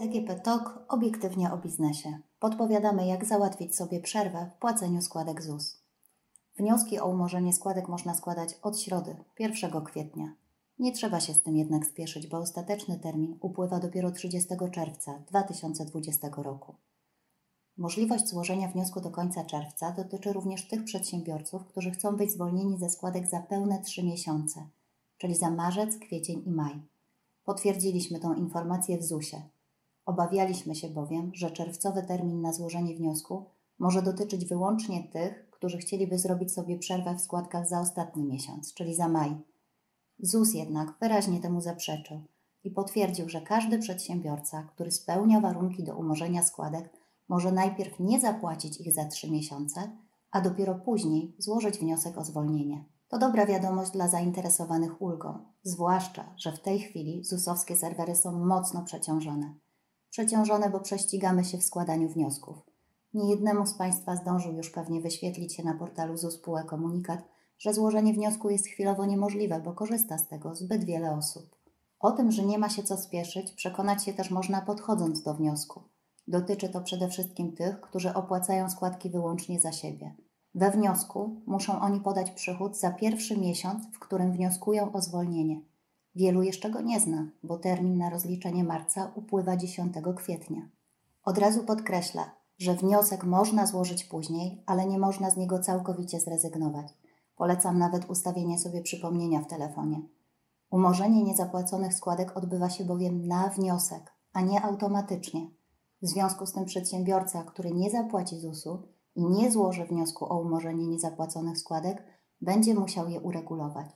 DGP TOK obiektywnie o biznesie. Podpowiadamy, jak załatwić sobie przerwę w płaceniu składek ZUS. Wnioski o umorzenie składek można składać od środy, 1 kwietnia. Nie trzeba się z tym jednak spieszyć, bo ostateczny termin upływa dopiero 30 czerwca 2020 roku. Możliwość złożenia wniosku do końca czerwca dotyczy również tych przedsiębiorców, którzy chcą być zwolnieni ze składek za pełne 3 miesiące, czyli za marzec, kwiecień i maj. Potwierdziliśmy tą informację w ZUS-ie. Obawialiśmy się bowiem, że czerwcowy termin na złożenie wniosku może dotyczyć wyłącznie tych, którzy chcieliby zrobić sobie przerwę w składkach za ostatni miesiąc, czyli za maj. ZUS jednak wyraźnie temu zaprzeczył i potwierdził, że każdy przedsiębiorca, który spełnia warunki do umorzenia składek, może najpierw nie zapłacić ich za trzy miesiące, a dopiero później złożyć wniosek o zwolnienie. To dobra wiadomość dla zainteresowanych ulgą, zwłaszcza, że w tej chwili ZUS-owskie serwery są mocno przeciążone. Przeciążone, bo prześcigamy się w składaniu wniosków. Niejednemu z Państwa zdążył już pewnie wyświetlić się na portalu ZUS PUE komunikat, że złożenie wniosku jest chwilowo niemożliwe, bo korzysta z tego zbyt wiele osób. O tym, że nie ma się co spieszyć, przekonać się też można podchodząc do wniosku. Dotyczy to przede wszystkim tych, którzy opłacają składki wyłącznie za siebie. We wniosku muszą oni podać przychód za pierwszy miesiąc, w którym wnioskują o zwolnienie. Wielu jeszcze go nie zna, bo termin na rozliczenie marca upływa 10 kwietnia. Od razu podkreślę, że wniosek można złożyć później, ale nie można z niego całkowicie zrezygnować. Polecam nawet ustawienie sobie przypomnienia w telefonie. Umorzenie niezapłaconych składek odbywa się bowiem na wniosek, a nie automatycznie. W związku z tym przedsiębiorca, który nie zapłaci ZUS-u i nie złoży wniosku o umorzenie niezapłaconych składek, będzie musiał je uregulować.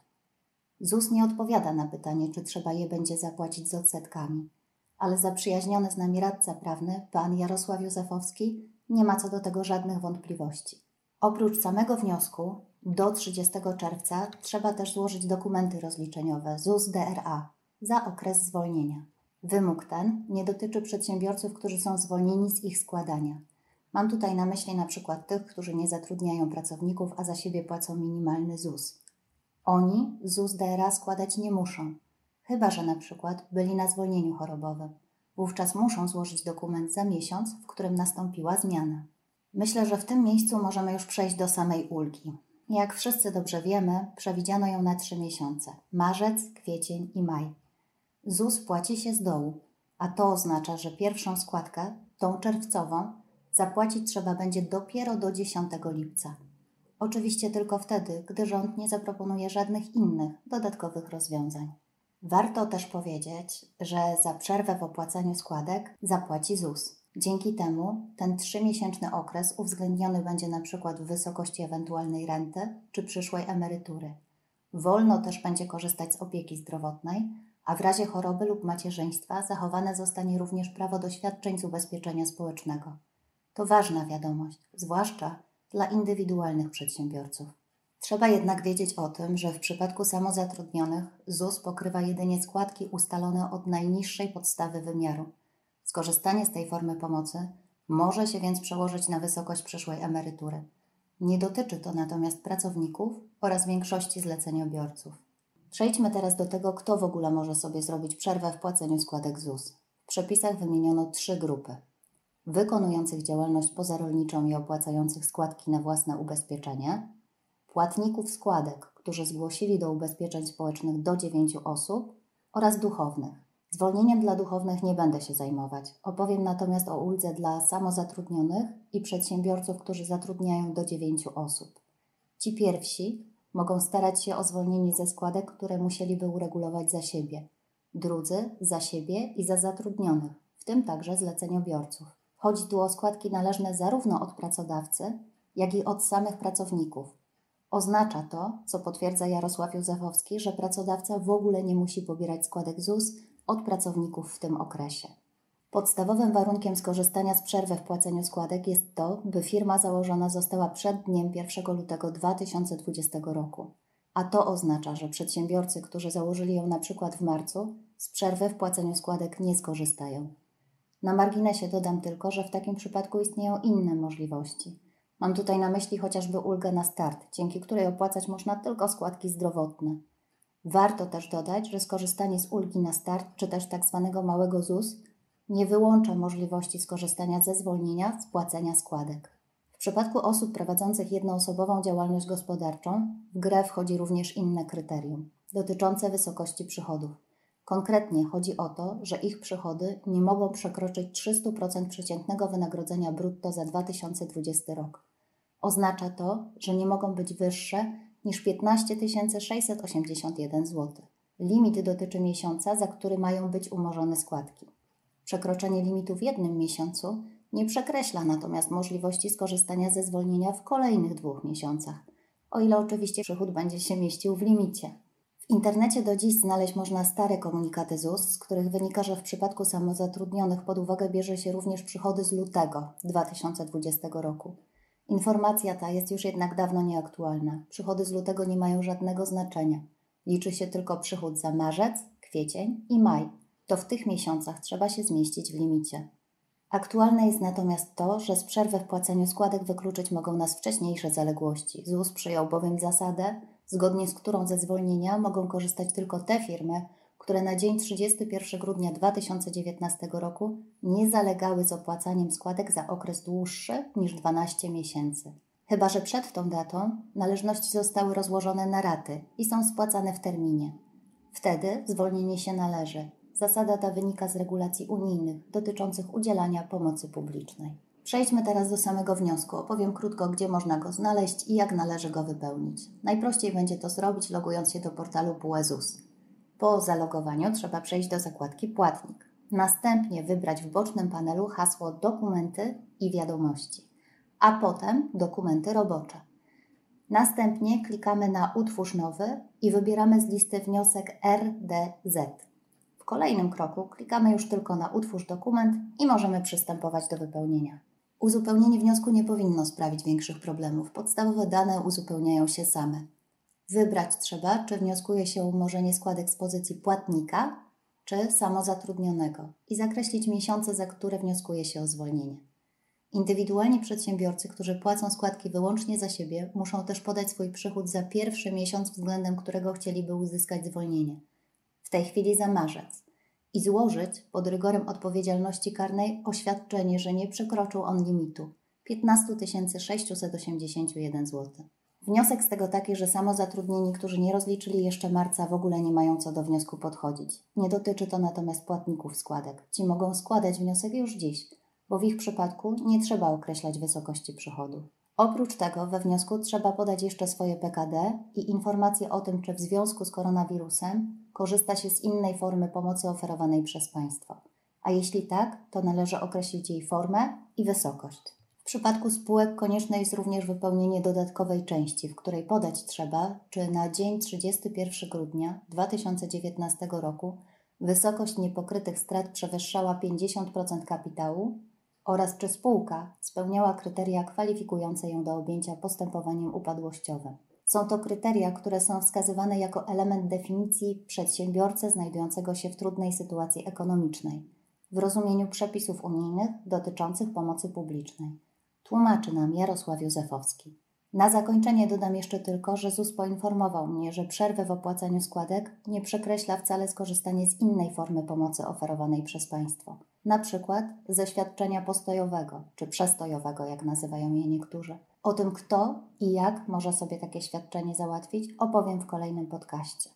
ZUS nie odpowiada na pytanie, czy trzeba je będzie zapłacić z odsetkami, ale zaprzyjaźniony z nami radca prawny, pan Jarosław Józefowski, nie ma co do tego żadnych wątpliwości. Oprócz samego wniosku, do 30 czerwca trzeba też złożyć dokumenty rozliczeniowe ZUS-DRA za okres zwolnienia. Wymóg ten nie dotyczy przedsiębiorców, którzy są zwolnieni z ich składania. Mam tutaj na myśli na przykład tych, którzy nie zatrudniają pracowników, a za siebie płacą minimalny ZUS. Oni ZUS DRA składać nie muszą, chyba że na przykład byli na zwolnieniu chorobowym. Wówczas muszą złożyć dokument za miesiąc, w którym nastąpiła zmiana. Myślę, że w tym miejscu możemy już przejść do samej ulgi. Jak wszyscy dobrze wiemy, przewidziano ją na trzy miesiące: marzec, kwiecień i maj. ZUS płaci się z dołu, a to oznacza, że pierwszą składkę, tą czerwcową, zapłacić trzeba będzie dopiero do 10 lipca. Oczywiście tylko wtedy, gdy rząd nie zaproponuje żadnych innych dodatkowych rozwiązań. Warto też powiedzieć, że za przerwę w opłacaniu składek zapłaci ZUS. Dzięki temu ten trzymiesięczny okres uwzględniony będzie np. w wysokości ewentualnej renty czy przyszłej emerytury. Wolno też będzie korzystać z opieki zdrowotnej, a w razie choroby lub macierzyństwa zachowane zostanie również prawo do świadczeń z ubezpieczenia społecznego. To ważna wiadomość, zwłaszcza dla indywidualnych przedsiębiorców. Trzeba jednak wiedzieć o tym, że w przypadku samozatrudnionych ZUS pokrywa jedynie składki ustalone od najniższej podstawy wymiaru. Skorzystanie z tej formy pomocy może się więc przełożyć na wysokość przyszłej emerytury. Nie dotyczy to natomiast pracowników oraz większości zleceniobiorców. Przejdźmy teraz do tego, kto w ogóle może sobie zrobić przerwę w płaceniu składek ZUS. W przepisach wymieniono trzy grupy: wykonujących działalność pozarolniczą i opłacających składki na własne ubezpieczenie, płatników składek, którzy zgłosili do ubezpieczeń społecznych do 9 osób oraz duchownych. Zwolnieniem dla duchownych nie będę się zajmować. Opowiem natomiast o uldze dla samozatrudnionych i przedsiębiorców, którzy zatrudniają do 9 osób. Ci pierwsi mogą starać się o zwolnienie ze składek, które musieliby uregulować za siebie. Drudzy za siebie i za zatrudnionych, w tym także zleceniobiorców. Chodzi tu o składki należne zarówno od pracodawcy, jak i od samych pracowników. Oznacza to, co potwierdza Jarosław Józefowski, że pracodawca w ogóle nie musi pobierać składek ZUS od pracowników w tym okresie. Podstawowym warunkiem skorzystania z przerwy w płaceniu składek jest to, by firma założona została przed dniem 1 lutego 2020 roku. A to oznacza, że przedsiębiorcy, którzy założyli ją na przykład w marcu, z przerwy w płaceniu składek nie skorzystają. Na marginesie dodam tylko, że w takim przypadku istnieją inne możliwości. Mam tutaj na myśli chociażby ulgę na start, dzięki której opłacać można tylko składki zdrowotne. Warto też dodać, że skorzystanie z ulgi na start, czy też tzw. Tak małego ZUS, nie wyłącza możliwości skorzystania ze zwolnienia z płacenia składek. W przypadku osób prowadzących jednoosobową działalność gospodarczą w grę wchodzi również inne kryterium dotyczące wysokości przychodów. Konkretnie chodzi o to, że ich przychody nie mogą przekroczyć 300% przeciętnego wynagrodzenia brutto za 2020 rok. Oznacza to, że nie mogą być wyższe niż 15 681 zł. Limit dotyczy miesiąca, za który mają być umorzone składki. Przekroczenie limitu w jednym miesiącu nie przekreśla natomiast możliwości skorzystania ze zwolnienia w kolejnych dwóch miesiącach, o ile oczywiście przychód będzie się mieścił w limicie. W internecie do dziś znaleźć można stare komunikaty ZUS, z których wynika, że w przypadku samozatrudnionych pod uwagę bierze się również przychody z lutego 2020 roku. Informacja ta jest już jednak dawno nieaktualna. Przychody z lutego nie mają żadnego znaczenia. Liczy się tylko przychód za marzec, kwiecień i maj. To w tych miesiącach trzeba się zmieścić w limicie. Aktualne jest natomiast to, że z przerwy w płaceniu składek wykluczyć mogą nas wcześniejsze zaległości. ZUS przyjął bowiem zasadę, zgodnie z którą ze zwolnienia mogą korzystać tylko te firmy, które na dzień 31 grudnia 2019 roku nie zalegały z opłacaniem składek za okres dłuższy niż 12 miesięcy. Chyba, że przed tą datą należności zostały rozłożone na raty i są spłacane w terminie. Wtedy zwolnienie się należy. Zasada ta wynika z regulacji unijnych dotyczących udzielania pomocy publicznej. Przejdźmy teraz do samego wniosku. Opowiem krótko, gdzie można go znaleźć i jak należy go wypełnić. Najprościej będzie to zrobić logując się do portalu PUEZUS. Po zalogowaniu trzeba przejść do zakładki Płatnik. Następnie wybrać w bocznym panelu hasło Dokumenty i Wiadomości, a potem Dokumenty robocze. Następnie klikamy na Utwórz nowy i wybieramy z listy wniosek RDZ. Kolejnym kroku klikamy już tylko na Utwórz dokument i możemy przystępować do wypełnienia. Uzupełnienie wniosku nie powinno sprawić większych problemów. Podstawowe dane uzupełniają się same. Wybrać trzeba, czy wnioskuje się o umorzenie składek z pozycji płatnika, czy samozatrudnionego i zakreślić miesiące, za które wnioskuje się o zwolnienie. Indywidualni przedsiębiorcy, którzy płacą składki wyłącznie za siebie, muszą też podać swój przychód za pierwszy miesiąc, względem którego chcieliby uzyskać zwolnienie. W tej chwili za marzec. I złożyć pod rygorem odpowiedzialności karnej oświadczenie, że nie przekroczył on limitu 15 681 zł. Wniosek z tego taki, że samozatrudnieni, którzy nie rozliczyli jeszcze marca, w ogóle nie mają co do wniosku podchodzić. Nie dotyczy to natomiast płatników składek. Ci mogą składać wniosek już dziś, bo w ich przypadku nie trzeba określać wysokości przychodu. Oprócz tego we wniosku trzeba podać jeszcze swoje PKD i informacje o tym, czy w związku z koronawirusem korzysta się z innej formy pomocy oferowanej przez państwo. A jeśli tak, to należy określić jej formę i wysokość. W przypadku spółek konieczne jest również wypełnienie dodatkowej części, w której podać trzeba, czy na dzień 31 grudnia 2019 roku wysokość niepokrytych strat przewyższała 50% kapitału oraz czy spółka spełniała kryteria kwalifikujące ją do objęcia postępowaniem upadłościowym. Są to kryteria, które są wskazywane jako element definicji przedsiębiorcy znajdującego się w trudnej sytuacji ekonomicznej w rozumieniu przepisów unijnych dotyczących pomocy publicznej. Tłumaczy nam Jarosław Józefowski. Na zakończenie dodam jeszcze tylko, że ZUS poinformował mnie, że przerwę w opłacaniu składek nie przekreśla wcale skorzystanie z innej formy pomocy oferowanej przez państwo, na przykład ze świadczenia postojowego czy przestojowego, jak nazywają je niektórzy. O tym, kto i jak może sobie takie świadczenie załatwić, opowiem w kolejnym podcaście.